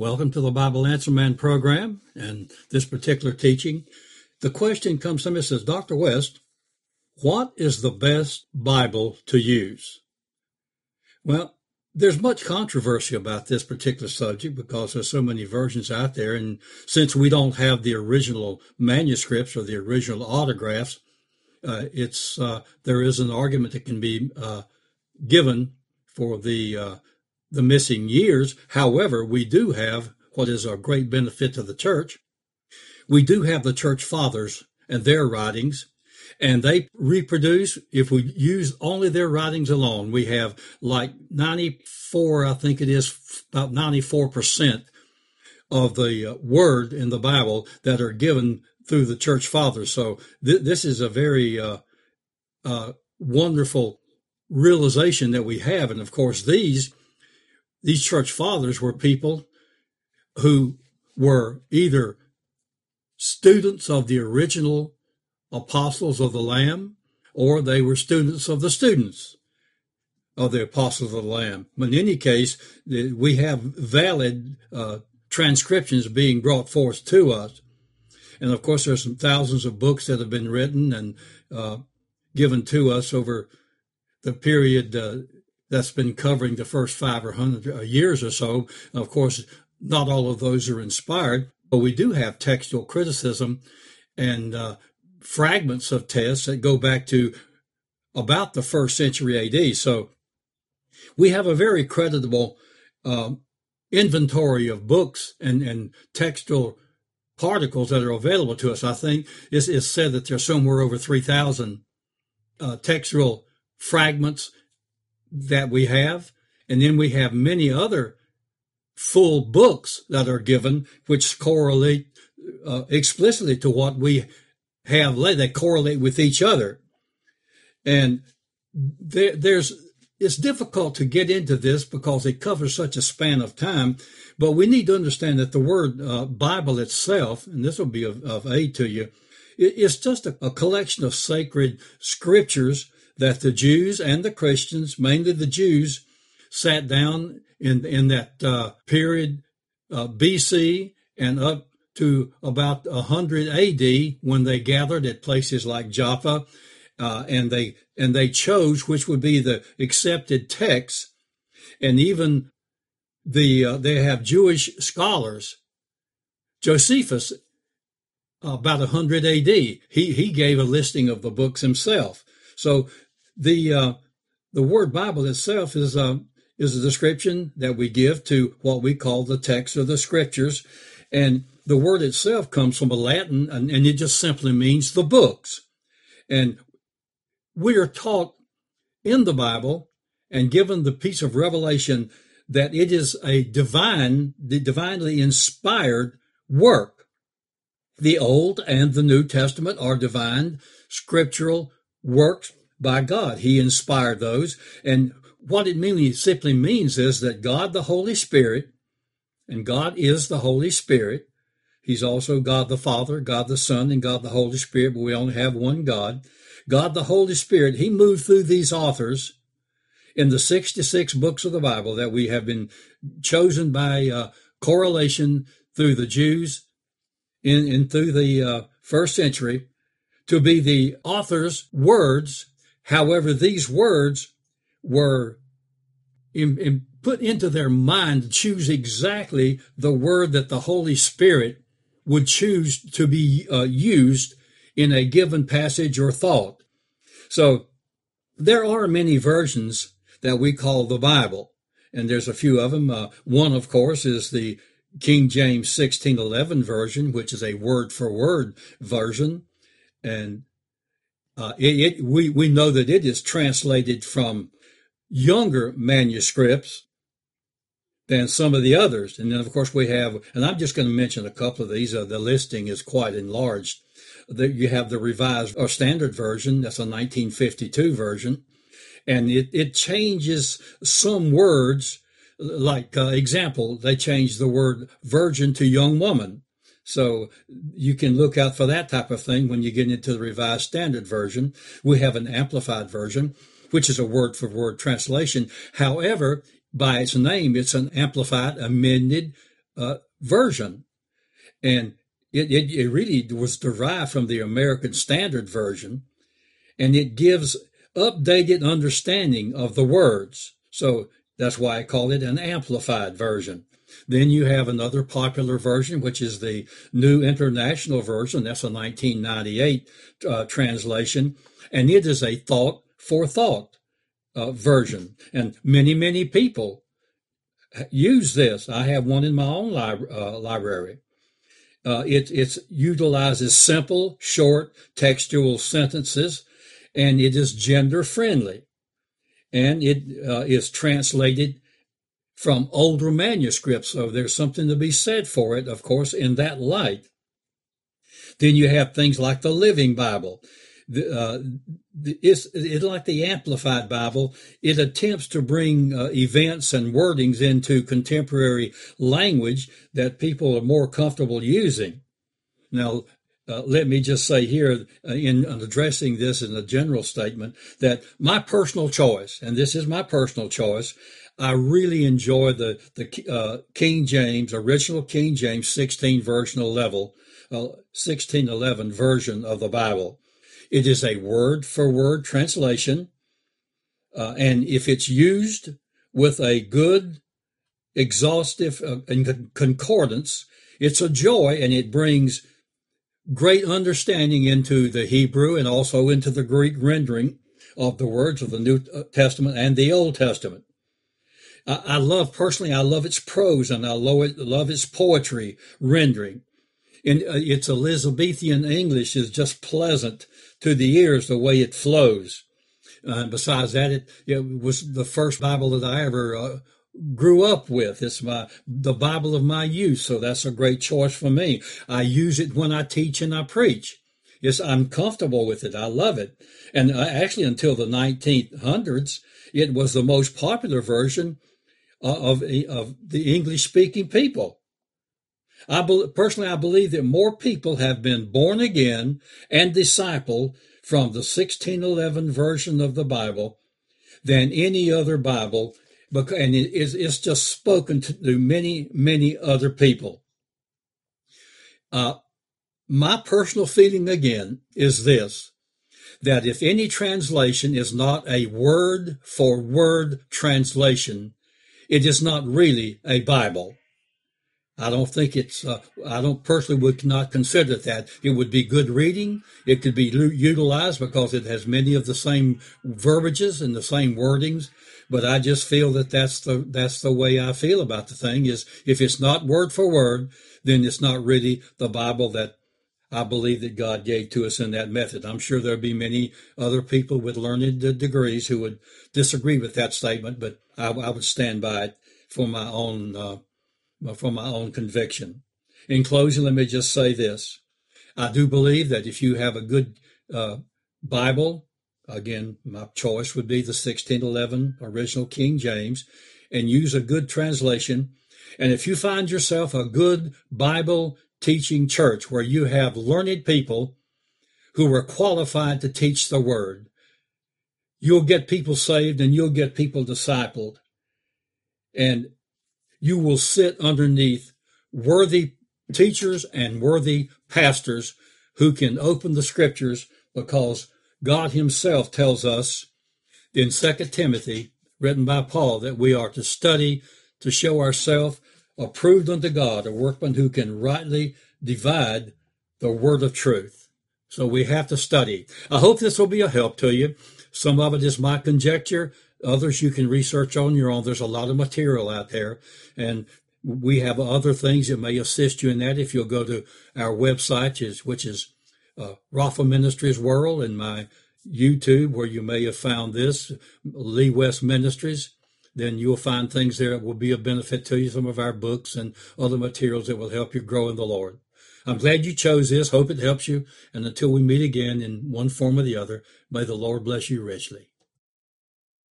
Welcome to the Bible Answer Man program and this particular teaching. The question comes to me says, Dr. West, what is the best Bible to use? Well, there's much controversy about this particular subject because there's so many versions out there. And since we don't have the original manuscripts or the original autographs, uh, it's, uh, there is an argument that can be, uh, given for the, uh, the missing years. However, we do have what is a great benefit to the church. We do have the church fathers and their writings, and they reproduce, if we use only their writings alone, we have like 94, I think it is about 94% of the uh, word in the Bible that are given through the church fathers. So th- this is a very uh, uh, wonderful realization that we have. And of course, these these church fathers were people who were either students of the original apostles of the Lamb or they were students of the students of the apostles of the Lamb. But in any case, we have valid uh, transcriptions being brought forth to us. And of course, there's some thousands of books that have been written and uh, given to us over the period uh, that's been covering the first five or hundred uh, years or so. Of course, not all of those are inspired, but we do have textual criticism and uh, fragments of texts that go back to about the first century AD. So we have a very creditable uh, inventory of books and, and textual particles that are available to us. I think it's, it's said that there's somewhere over 3,000 uh, textual fragments that we have. And then we have many other full books that are given, which correlate uh, explicitly to what we have They correlate with each other. And there, there's, it's difficult to get into this because it covers such a span of time. But we need to understand that the word uh, Bible itself, and this will be of, of aid to you, it's just a, a collection of sacred scriptures that the Jews and the Christians, mainly the Jews, sat down in in that uh, period uh, BC and up to about 100 AD when they gathered at places like Jaffa uh, and they and they chose which would be the accepted text, and even the uh, they have Jewish scholars. Josephus, about 100 AD, he he gave a listing of the books himself. So the uh, the word Bible itself is uh, is a description that we give to what we call the text of the scriptures, and the word itself comes from a Latin, and, and it just simply means the books. And we are taught in the Bible and given the piece of revelation that it is a divine, the divinely inspired work. The Old and the New Testament are divine scriptural works by God. He inspired those. And what it simply means is that God the Holy Spirit, and God is the Holy Spirit. He's also God the Father, God the Son, and God the Holy Spirit, but we only have one God. God the Holy Spirit, He moved through these authors in the 66 books of the Bible that we have been chosen by uh, correlation through the Jews in, in through the uh, first century to be the author's words However, these words were in, in put into their mind to choose exactly the word that the Holy Spirit would choose to be uh, used in a given passage or thought. So there are many versions that we call the Bible, and there's a few of them. Uh, one, of course, is the King James 1611 version, which is a word for word version. And uh, it, it, we, we know that it is translated from younger manuscripts than some of the others. And then, of course, we have, and I'm just going to mention a couple of these. Uh, the listing is quite enlarged. The, you have the revised or standard version. That's a 1952 version. And it, it changes some words. Like, uh, example, they changed the word virgin to young woman. So you can look out for that type of thing when you get into the Revised Standard Version. We have an amplified version, which is a word for word translation. However, by its name, it's an amplified, amended uh, version. And it, it, it really was derived from the American Standard Version, and it gives updated understanding of the words. So that's why I call it an amplified version. Then you have another popular version, which is the New International Version. That's a 1998 uh, translation, and it is a thought for thought uh, version. And many, many people use this. I have one in my own li- uh, library. Uh, it it utilizes simple, short, textual sentences, and it is gender friendly, and it uh, is translated from older manuscripts. So there's something to be said for it, of course, in that light. Then you have things like the Living Bible. Uh, it's, it's like the Amplified Bible. It attempts to bring uh, events and wordings into contemporary language that people are more comfortable using. Now, uh, let me just say here, uh, in, in, addressing this in a general statement, that my personal choice, and this is my personal choice, I really enjoy the the uh, King James original King James 16 version level, 1611 uh, version of the Bible. It is a word for word translation. Uh, and if it's used with a good, exhaustive uh, concordance, it's a joy and it brings great understanding into the Hebrew and also into the Greek rendering of the words of the New Testament and the Old Testament. I, love personally, I love its prose and I love, it, love its poetry rendering. And uh, its Elizabethan English is just pleasant to the ears the way it flows. Uh, besides that, it, it, was the first Bible that I ever uh, grew up with. It's my the Bible of my youth, so that's a great choice for me. I use it when I teach and I preach. Yes, I'm comfortable with it. I love it. And uh, actually, until the 1900s, it was the most popular version of of the English speaking people. I personally, I believe that more people have been born again and discipled from the 1611 version of the Bible than any other Bible, and it is, it's just spoken to many, many other people. Uh, my personal feeling again is this that if any translation is not a word for word translation, it is not really a Bible. I don't think it's, uh, I don't personally would not consider that. It would be good reading. It could be utilized because it has many of the same verbiages and the same wordings. But I just feel that that's the, that's the way I feel about the thing is if it's not word for word, then it's not really the Bible that I believe that God gave to us in that method. I'm sure there'll be many other people with learned degrees who would disagree with that statement, but I, I would stand by it for my own, uh, from my own conviction. In closing, let me just say this. I do believe that if you have a good uh, Bible, again, my choice would be the 1611 original King James, and use a good translation. And if you find yourself a good Bible teaching church where you have learned people who are qualified to teach the word, you'll get people saved and you'll get people discipled. And you will sit underneath worthy teachers and worthy pastors who can open the scriptures because God himself tells us in 2 Timothy, written by Paul, that we are to study to show ourselves approved unto God, a workman who can rightly divide the word of truth. So we have to study. I hope this will be a help to you. Some of it is my conjecture. Others you can research on your own. There's a lot of material out there and we have other things that may assist you in that. If you'll go to our website, which is uh, Rafa Ministries World and my YouTube, where you may have found this, Lee West Ministries, then you'll find things there that will be of benefit to you, some of our books and other materials that will help you grow in the Lord. I'm glad you chose this. Hope it helps you. And until we meet again in one form or the other, may the Lord bless you richly.